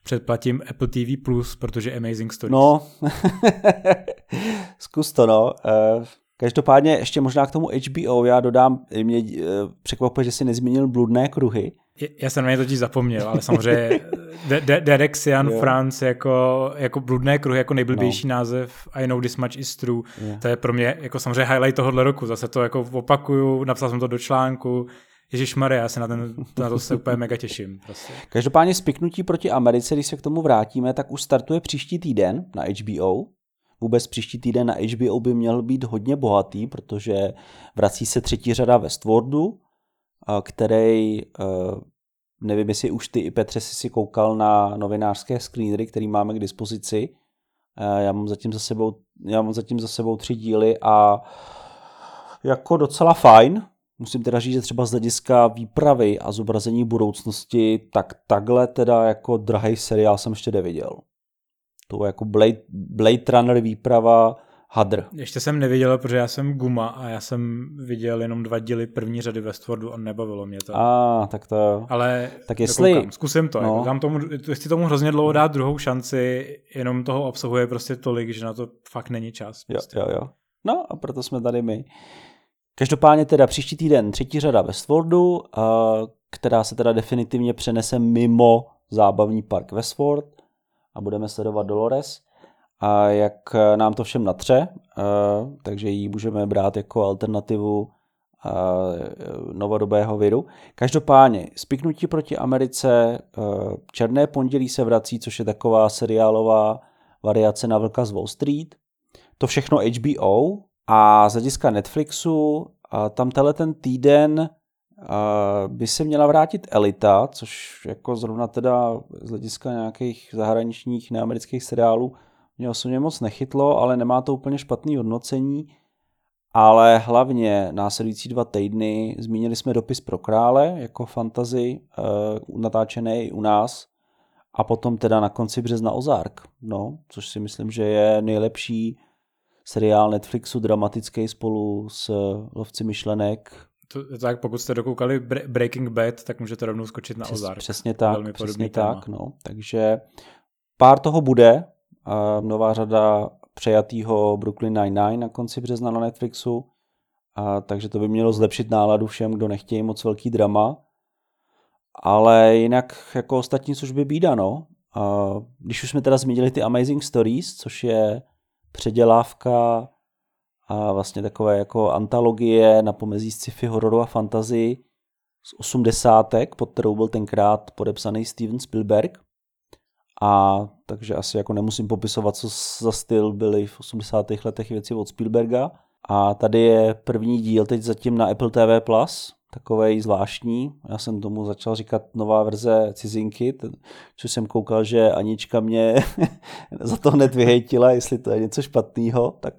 předplatím Apple TV+, Plus, protože Amazing Stories. No, zkus to, no. Uh, každopádně ještě možná k tomu HBO, já dodám, mě uh, překvapuje, že si nezmínil bludné kruhy. Já jsem na ně totiž zapomněl, ale samozřejmě Derek Sian France jako, jako bludné kruhy, jako nejblbější no. název I know this much is true. Yeah. To je pro mě jako samozřejmě highlight tohohle roku. Zase to jako opakuju, napsal jsem to do článku, Ježíš Maria, já se na, ten, na to se úplně mega těším. Prostě. Každopádně spiknutí proti Americe, když se k tomu vrátíme, tak už startuje příští týden na HBO. Vůbec příští týden na HBO by měl být hodně bohatý, protože vrací se třetí řada Westworldu, který, nevím, jestli už ty i Petře si si koukal na novinářské screenery, který máme k dispozici. Já mám zatím za sebou, já mám zatím za sebou tři díly a jako docela fajn, Musím teda říct, že třeba z hlediska výpravy a zobrazení budoucnosti, tak takhle teda jako drahý seriál jsem ještě neviděl. To jako Blade, Blade Runner výprava hadr. Ještě jsem neviděl, protože já jsem guma a já jsem viděl jenom dva díly první řady Westworldu a nebavilo mě to. A, ah, tak to... Ale tak jestli... Dokoukám, zkusím to. No. Jako dám tomu, jestli tomu hrozně dlouho dát druhou šanci, jenom toho obsahuje prostě tolik, že na to fakt není čas. Prostě. Jo, jo, jo. No a proto jsme tady my. Každopádně teda příští týden třetí řada Westworldu, která se teda definitivně přenese mimo zábavní park Westworld a budeme sledovat Dolores a jak nám to všem natře, takže ji můžeme brát jako alternativu novodobého viru. Každopádně, spiknutí proti Americe, Černé pondělí se vrací, což je taková seriálová variace na Vlka z Wall Street. To všechno HBO a z hlediska Netflixu tam tenhle ten týden by se měla vrátit Elita, což jako zrovna teda z hlediska nějakých zahraničních neamerických seriálů mě osobně moc nechytlo, ale nemá to úplně špatný hodnocení. Ale hlavně následující dva týdny zmínili jsme dopis pro krále jako fantazy, uh, natáčený i u nás. A potom teda na konci března Ozark, no, což si myslím, že je nejlepší seriál Netflixu dramatický spolu s Lovci myšlenek. To, tak pokud jste dokoukali Breaking Bad, tak můžete rovnou skočit na Přes, Ozark. Přesně tak, Velmi přesně tak, no. Takže pár toho bude, nová řada přejatýho Brooklyn Nine-Nine na konci března na Netflixu, a, takže to by mělo zlepšit náladu všem, kdo nechtějí moc velký drama. Ale jinak jako ostatní služby bída, no. A, když už jsme teda zmínili ty Amazing Stories, což je předělávka a vlastně takové jako antologie na pomezí sci-fi, hororu a fantasy z osmdesátek, pod kterou byl tenkrát podepsaný Steven Spielberg. A takže asi jako nemusím popisovat, co za styl byly v 80. letech věci od Spielberga. A tady je první díl teď zatím na Apple TV+, Plus, takovej zvláštní. Já jsem tomu začal říkat nová verze cizinky, což jsem koukal, že Anička mě za to hned vyhejtila, jestli to je něco špatného, tak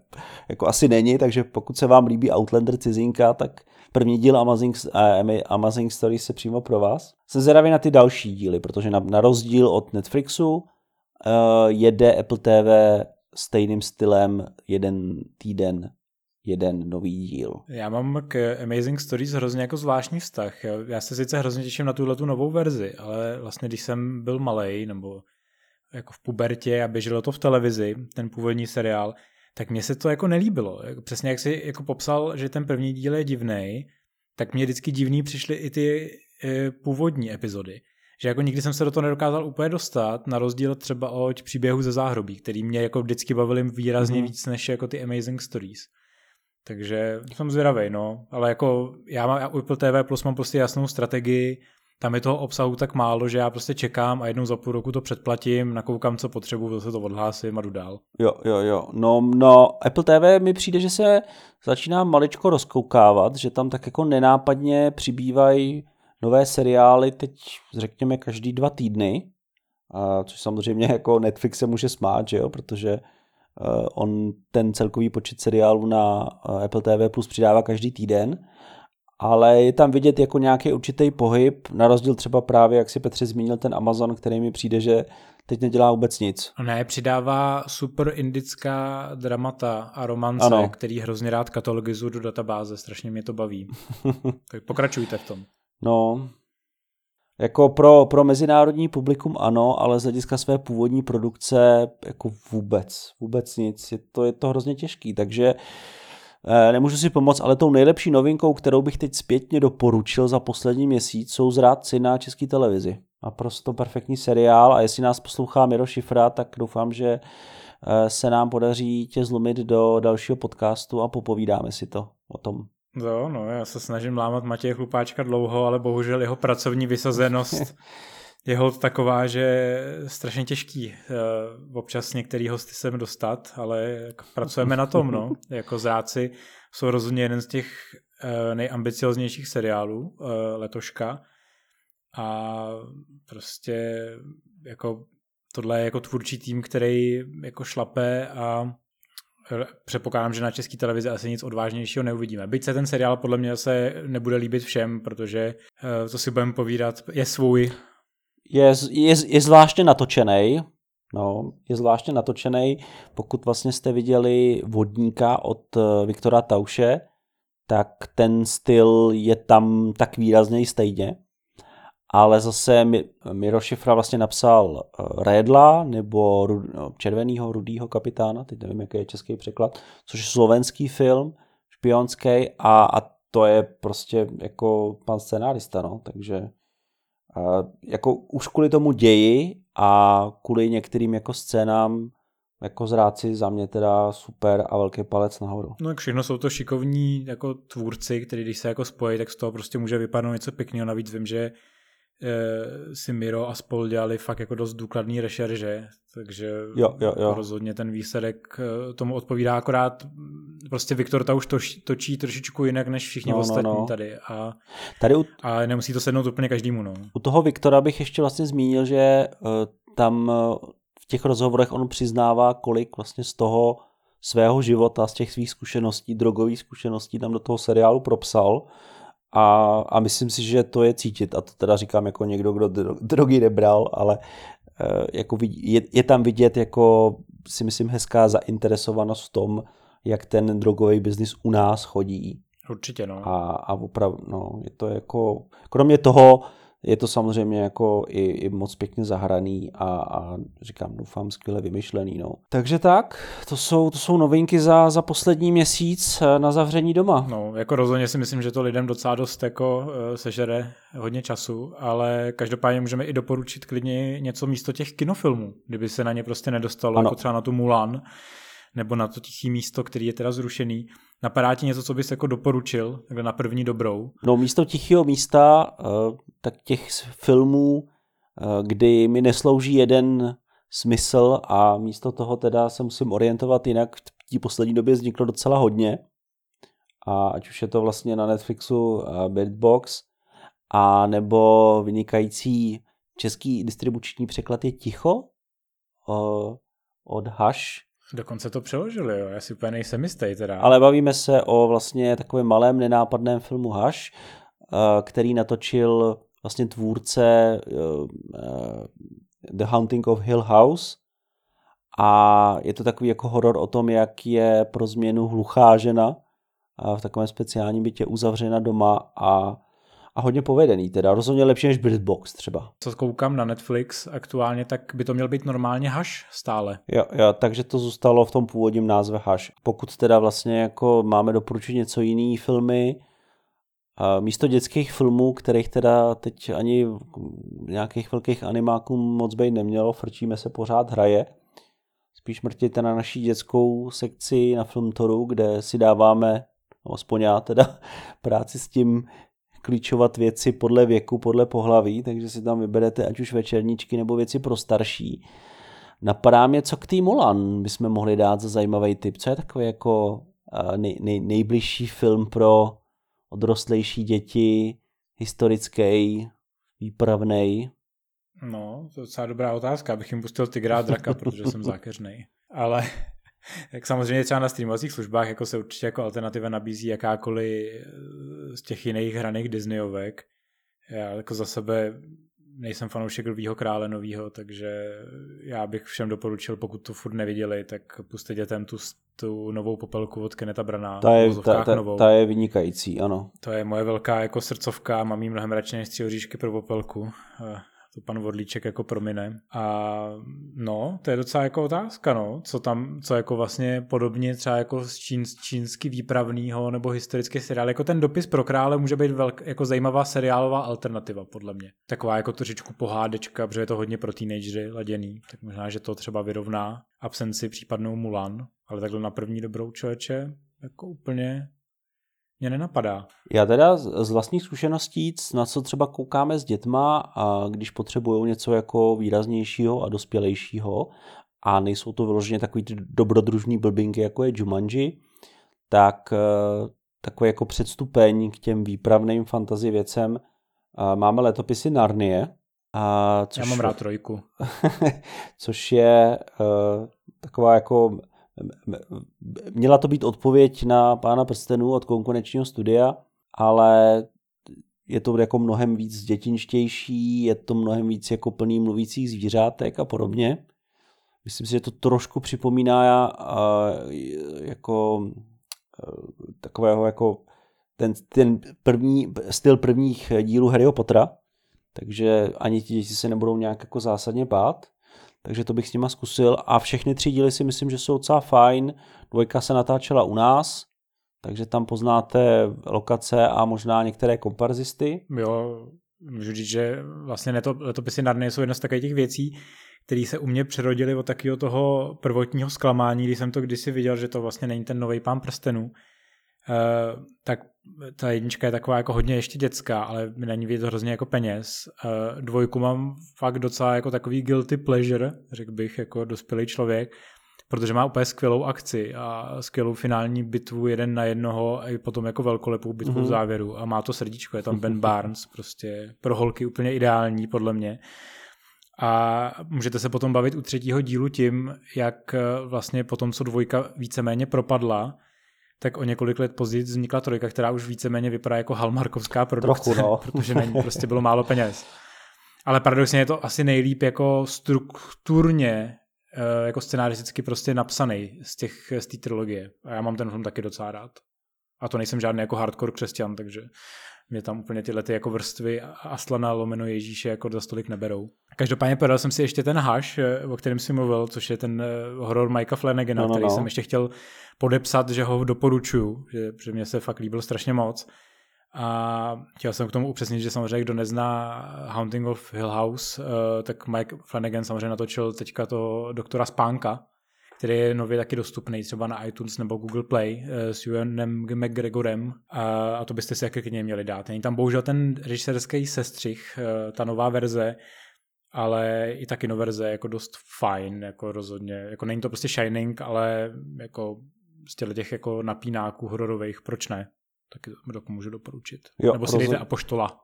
jako asi není, takže pokud se vám líbí Outlander cizinka, tak první díl Amazing, uh, Amazing Stories se přímo pro vás. Jsem zvědavý na ty další díly, protože na, na rozdíl od Netflixu uh, jede Apple TV stejným stylem jeden týden jeden nový díl. Já mám k Amazing Stories hrozně jako zvláštní vztah. Já se sice hrozně těším na tuhle tu novou verzi, ale vlastně když jsem byl malý nebo jako v pubertě a běželo to v televizi, ten původní seriál, tak mně se to jako nelíbilo. Přesně jak si jako popsal, že ten první díl je divný, tak mě vždycky divný přišly i ty e, původní epizody. Že jako nikdy jsem se do toho nedokázal úplně dostat, na rozdíl třeba od příběhu ze záhrobí, který mě jako vždycky bavili výrazně mm. víc než jako ty Amazing Stories. Takže jsem zvědavý, no. Ale jako já mám já Apple TV Plus mám prostě jasnou strategii, tam je toho obsahu tak málo, že já prostě čekám a jednou za půl roku to předplatím, nakoukám, co potřebuji, zase to odhlásím a jdu dál. Jo, jo, jo. No, no, Apple TV mi přijde, že se začíná maličko rozkoukávat, že tam tak jako nenápadně přibývají nové seriály teď, řekněme, každý dva týdny, a což samozřejmě jako Netflix se může smát, že jo, protože uh, on ten celkový počet seriálů na uh, Apple TV Plus přidává každý týden, ale je tam vidět jako nějaký určitý pohyb, na rozdíl třeba právě, jak si Petře zmínil, ten Amazon, který mi přijde, že teď nedělá vůbec nic. Ne, přidává super indická dramata a romance, ano. který hrozně rád katalogizuju do databáze, strašně mě to baví. tak pokračujte v tom. No, jako pro, pro mezinárodní publikum ano, ale z hlediska své původní produkce jako vůbec, vůbec nic. Je to, je to hrozně těžký, takže uh, nemůžu si pomoct, ale tou nejlepší novinkou, kterou bych teď zpětně doporučil za poslední měsíc, jsou Zrádci na české televizi. Naprosto perfektní seriál a jestli nás poslouchá Miro Šifra, tak doufám, že eh, se nám podaří tě zlomit do dalšího podcastu a popovídáme si to o tom. Jo, no, já se snažím lámat Matěje Chlupáčka dlouho, ale bohužel jeho pracovní vysazenost je hod taková, že strašně těžký uh, občas některý hosty sem dostat, ale pracujeme na tom, no. Jako zráci jsou rozhodně jeden z těch uh, nejambicioznějších seriálů uh, letoška a prostě jako tohle je jako tvůrčí tým, který jako šlape a předpokládám, že na české televizi asi nic odvážnějšího neuvidíme. Byť se ten seriál podle mě se nebude líbit všem, protože to si budeme povídat, je svůj, je, je, je zvláštně natočený, no, je zvláštně natočený, pokud vlastně jste viděli Vodníka od eh, Viktora Tauše, tak ten styl je tam tak výrazně stejně. ale zase Miro Šifra vlastně napsal uh, Redla nebo no, červenýho, rudýho kapitána, teď nevím, jaký je český překlad, což je slovenský film, špionský a, a to je prostě jako pan scenárista, no, takže jako už kvůli tomu ději a kvůli některým jako scénám jako zráci za mě teda super a velký palec nahoru. No všechno jsou to šikovní jako tvůrci, kteří když se jako spojí, tak z toho prostě může vypadnout něco pěkného. Navíc vím, že si Miro a spol dělali fakt jako dost důkladný rešerže, takže jo, jo, jo. rozhodně ten výsledek eh, tomu odpovídá akorát prostě Viktor ta už točí, točí trošičku jinak než všichni no, ostatní no, no. tady a, tady u... a nemusí to sednout úplně každému. No. U toho Viktora bych ještě vlastně zmínil, že uh, tam v těch rozhovorech on přiznává, kolik vlastně z toho svého života, z těch svých zkušeností, drogových zkušeností tam do toho seriálu propsal a, a myslím si, že to je cítit a to teda říkám jako někdo, kdo drogy nebral, ale eh, jako je, je tam vidět jako si myslím hezká zainteresovanost v tom, jak ten drogový biznis u nás chodí. Určitě, no. A, a opravdu, no, je to jako, kromě toho, je to samozřejmě jako i, i moc pěkně zahraný a, a říkám, doufám, skvěle vymyšlený. No. Takže tak, to jsou, to jsou novinky za, za poslední měsíc eh, na zavření doma. No, jako rozhodně si myslím, že to lidem docela dost jako uh, sežere hodně času, ale každopádně můžeme i doporučit klidně něco místo těch kinofilmů, kdyby se na ně prostě nedostalo, ano. jako třeba na tu Mulan, nebo na to tichý místo, který je teda zrušený. Napadá ti něco, co bys jako doporučil na první dobrou? No místo tichého místa, eh, tak těch filmů, eh, kdy mi neslouží jeden smysl a místo toho teda se musím orientovat jinak, v té poslední době vzniklo docela hodně. A ať už je to vlastně na Netflixu eh, Bird Box, a nebo vynikající český distribuční překlad je Ticho od Hush, Dokonce to přeložili, jo. Já si úplně nejsem jistý teda. Ale bavíme se o vlastně takovém malém nenápadném filmu Hush, eh, který natočil vlastně tvůrce eh, eh, The Haunting of Hill House a je to takový jako horor o tom, jak je pro změnu hluchá žena v takovém speciálním bytě uzavřena doma a a hodně povedený, teda rozhodně lepší než Bird Box třeba. Co koukám na Netflix aktuálně, tak by to měl být normálně haš stále. Jo, jo, takže to zůstalo v tom původním názve haš. Pokud teda vlastně jako máme doporučit něco jiný filmy, a místo dětských filmů, kterých teda teď ani nějakých velkých animáků moc být nemělo, frčíme se pořád hraje. Spíš mrtějte na naší dětskou sekci na Filmtoru, kde si dáváme, no aspoň já teda, práci s tím, klíčovat věci podle věku, podle pohlaví, takže si tam vyberete ať už večerníčky nebo věci pro starší. Napadá mě, co k tým Mulan bychom mohli dát za zajímavý tip. Co je takový jako nej, nej, nejbližší film pro odrostlejší děti, historický, výpravný? No, to je docela dobrá otázka, abych jim pustil a Draka, protože jsem zákeřnej. Ale tak samozřejmě třeba na streamovacích službách jako se určitě jako alternativa nabízí jakákoliv eh, z těch jiných hraných Disneyovek. Já jako za sebe nejsem fanoušek Lvýho krále novýho, takže já bych všem doporučil, pokud to furt neviděli, tak puste dětem tu, tu novou popelku od Keneta Brana. Ta je, ta, ta, ta je vynikající, ano. To je moje velká jako srdcovka, mám jí mnohem radši než tři oříšky pro popelku. To pan Vodlíček jako promine. A no, to je docela jako otázka, no, co tam, co jako vlastně podobně třeba jako z čín, čínsky výpravného nebo historický seriál, jako ten dopis pro krále může být velk, jako zajímavá seriálová alternativa, podle mě. Taková jako trošičku pohádečka, protože je to hodně pro teenagery laděný, tak možná, že to třeba vyrovná absenci případnou Mulan, ale takhle na první dobrou člověče, jako úplně mě nenapadá. Já teda z vlastních zkušeností, na co třeba koukáme s dětma, a když potřebují něco jako výraznějšího a dospělejšího, a nejsou to vyloženě takový ty dobrodružný blbinky, jako je Jumanji, tak eh, takový jako předstupeň k těm výpravným fantasy věcem máme letopisy Narnie. A což, Já mám rád trojku. což je uh, taková jako Měla to být odpověď na Pána prstenů od konkurenčního studia, ale je to jako mnohem víc dětinštější, je to mnohem víc jako plný mluvících zvířátek a podobně. Myslím si, že to trošku připomíná jako takového jako ten, ten první, styl prvních dílů Harryho Pottera, takže ani ti děti se nebudou nějak jako zásadně bát. Takže to bych s nima zkusil a všechny tři díly si myslím, že jsou docela fajn. Dvojka se natáčela u nás, takže tam poznáte lokace a možná některé komparzisty. Jo, můžu říct, že vlastně letopisy Narnie jsou jedna z takových těch věcí, které se u mě přerodily od takového toho prvotního zklamání, když jsem to kdysi viděl, že to vlastně není ten nový pán prstenů, Uh, tak ta jednička je taková jako hodně ještě dětská, ale na ní vidět hrozně jako peněz. Uh, dvojku mám fakt docela jako takový guilty pleasure, řekl bych, jako dospělý člověk, protože má úplně skvělou akci a skvělou finální bitvu jeden na jednoho a i potom jako velkolepou bitvu mm-hmm. v mhm. závěru a má to srdíčko, je tam Ben Barnes, prostě pro holky úplně ideální podle mě. A můžete se potom bavit u třetího dílu tím, jak eh, vlastně potom, co dvojka víceméně propadla, tak o několik let později vznikla trojka, která už víceméně vypadá jako halmarkovská produkce, Trochu, no. protože na ní prostě bylo málo peněz. Ale paradoxně je to asi nejlíp jako strukturně, eh, jako scenaristicky prostě napsaný z těch z té trilogie. A já mám ten film taky docela rád. A to nejsem žádný jako hardcore křesťan, takže mě tam úplně tyhle ty jako vrstvy Aslana lomeno Ježíše jako za stolik neberou. Každopádně podal jsem si ještě ten haš, eh, o kterém si mluvil, což je ten eh, horor Mikea Flanagana, no, no, který no. jsem ještě chtěl podepsat, že ho doporučuju, že, že mě se fakt líbil strašně moc. A chtěl jsem k tomu upřesnit, že samozřejmě kdo nezná Haunting of Hill House, eh, tak Mike Flanagan samozřejmě natočil teďka to doktora Spánka, který je nově taky dostupný třeba na iTunes nebo Google Play eh, s Ewanem McGregorem a, a to byste si jaké k něj měli dát. Není tam bohužel ten režisérský sestřih, eh, ta nová verze, ale i ta verze je jako dost fajn, jako rozhodně. Jako není to prostě Shining, ale jako z těch jako napínáků hororových, proč ne? Taky to můžu doporučit. Jo, Nebo si dejte Apoštola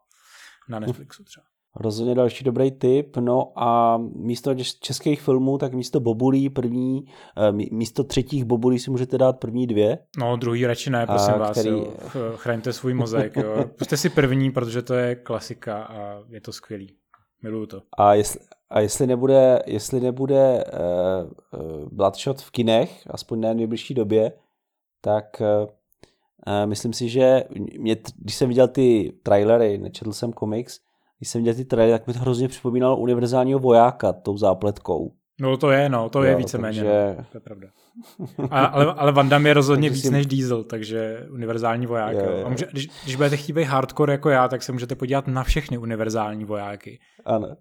na Netflixu třeba. Rozhodně další dobrý tip. No a místo českých filmů, tak místo bobulí první, eh, místo třetích bobulí si můžete dát první dvě. No, druhý radši ne, prosím a, vás. Který... Jo. Chraňte svůj mozek. Jo. Puste si první, protože to je klasika a je to skvělý. Miluju to. A jestli, a jestli nebude, jestli nebude uh, uh, Bloodshot v kinech, aspoň ne v nejbližší době, tak uh, myslím si, že mě, když jsem viděl ty trailery, nečetl jsem komiks, když jsem viděl ty trailery, tak mi to hrozně připomínalo univerzálního vojáka tou zápletkou. No to je, no, to jo, je víceméně, takže... no, to je pravda. A, ale, ale Van Damme je rozhodně víc než Diesel, takže univerzální voják. Je, je. A může, když, když budete chtít být hardcore jako já, tak se můžete podívat na všechny univerzální vojáky. Ano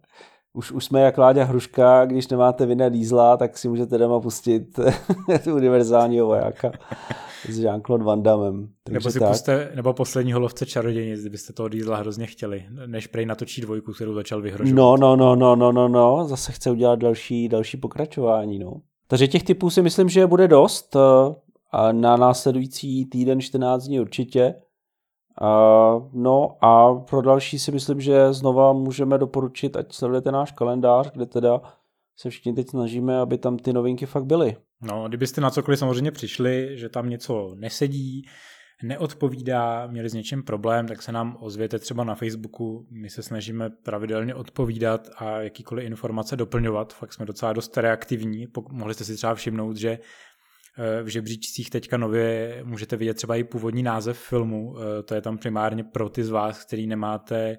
už, už jsme jak Láďa Hruška, když nemáte vinné dýzla, tak si můžete doma pustit univerzálního vojáka s Jean-Claude Van Damme. Nebo si tak. puste, nebo posledního lovce čarodějnic, kdybyste toho dýzla hrozně chtěli, než prej natočí dvojku, kterou začal vyhrožovat. No, no, no, no, no, no, no, zase chce udělat další, další pokračování, no. Takže těch typů si myslím, že bude dost eh, a na následující týden 14 dní určitě. No a pro další si myslím, že znova můžeme doporučit, ať sledujete náš kalendář, kde teda se všichni teď snažíme, aby tam ty novinky fakt byly. No, kdybyste na cokoliv samozřejmě přišli, že tam něco nesedí, neodpovídá, měli s něčím problém, tak se nám ozvěte třeba na Facebooku. My se snažíme pravidelně odpovídat a jakýkoliv informace doplňovat. Fakt jsme docela dost reaktivní. Mohli jste si třeba všimnout, že v žebříčcích teďka nově můžete vidět třeba i původní název filmu. Eh, to je tam primárně pro ty z vás, který nemáte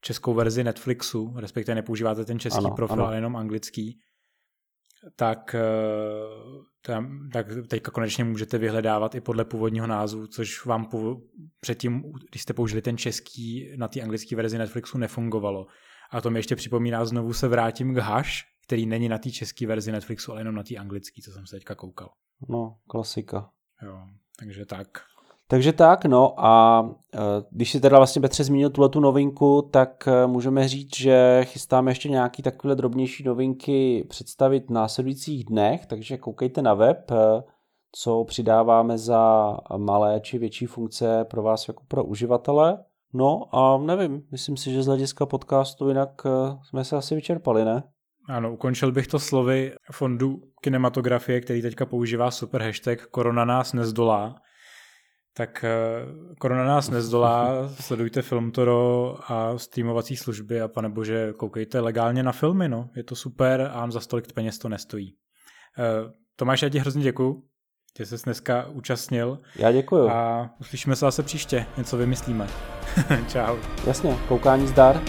českou verzi Netflixu, respektive nepoužíváte ten český ano, profil, ano. ale jenom anglický. Tak, eh, tam, tak teďka konečně můžete vyhledávat i podle původního názvu, což vám předtím, když jste použili ten český na té anglické verzi Netflixu, nefungovalo. A to mi ještě připomíná, znovu se vrátím k Hash, který není na té české verzi Netflixu, ale jenom na té anglické, co jsem se teďka koukal. No, klasika. Jo, takže tak. Takže tak, no a e, když si teda vlastně Petře zmínil tuhle tu novinku, tak e, můžeme říct, že chystáme ještě nějaký takové drobnější novinky představit v následujících dnech, takže koukejte na web, e, co přidáváme za malé či větší funkce pro vás jako pro uživatele. No a nevím, myslím si, že z hlediska podcastu jinak jsme se asi vyčerpali, ne? Ano, ukončil bych to slovy fondu kinematografie, který teďka používá super hashtag Korona nás nezdolá. Tak eh, Korona nás nezdolá, sledujte Filmtoro a streamovací služby a pane bože, koukejte legálně na filmy, no. Je to super a za stolik peněz to nestojí. Eh, Tomáš, já ti hrozně děkuju, že jsi dneska účastnil. Já děkuju. A uslyšíme se zase příště, něco vymyslíme. Čau. Jasně, koukání zdar.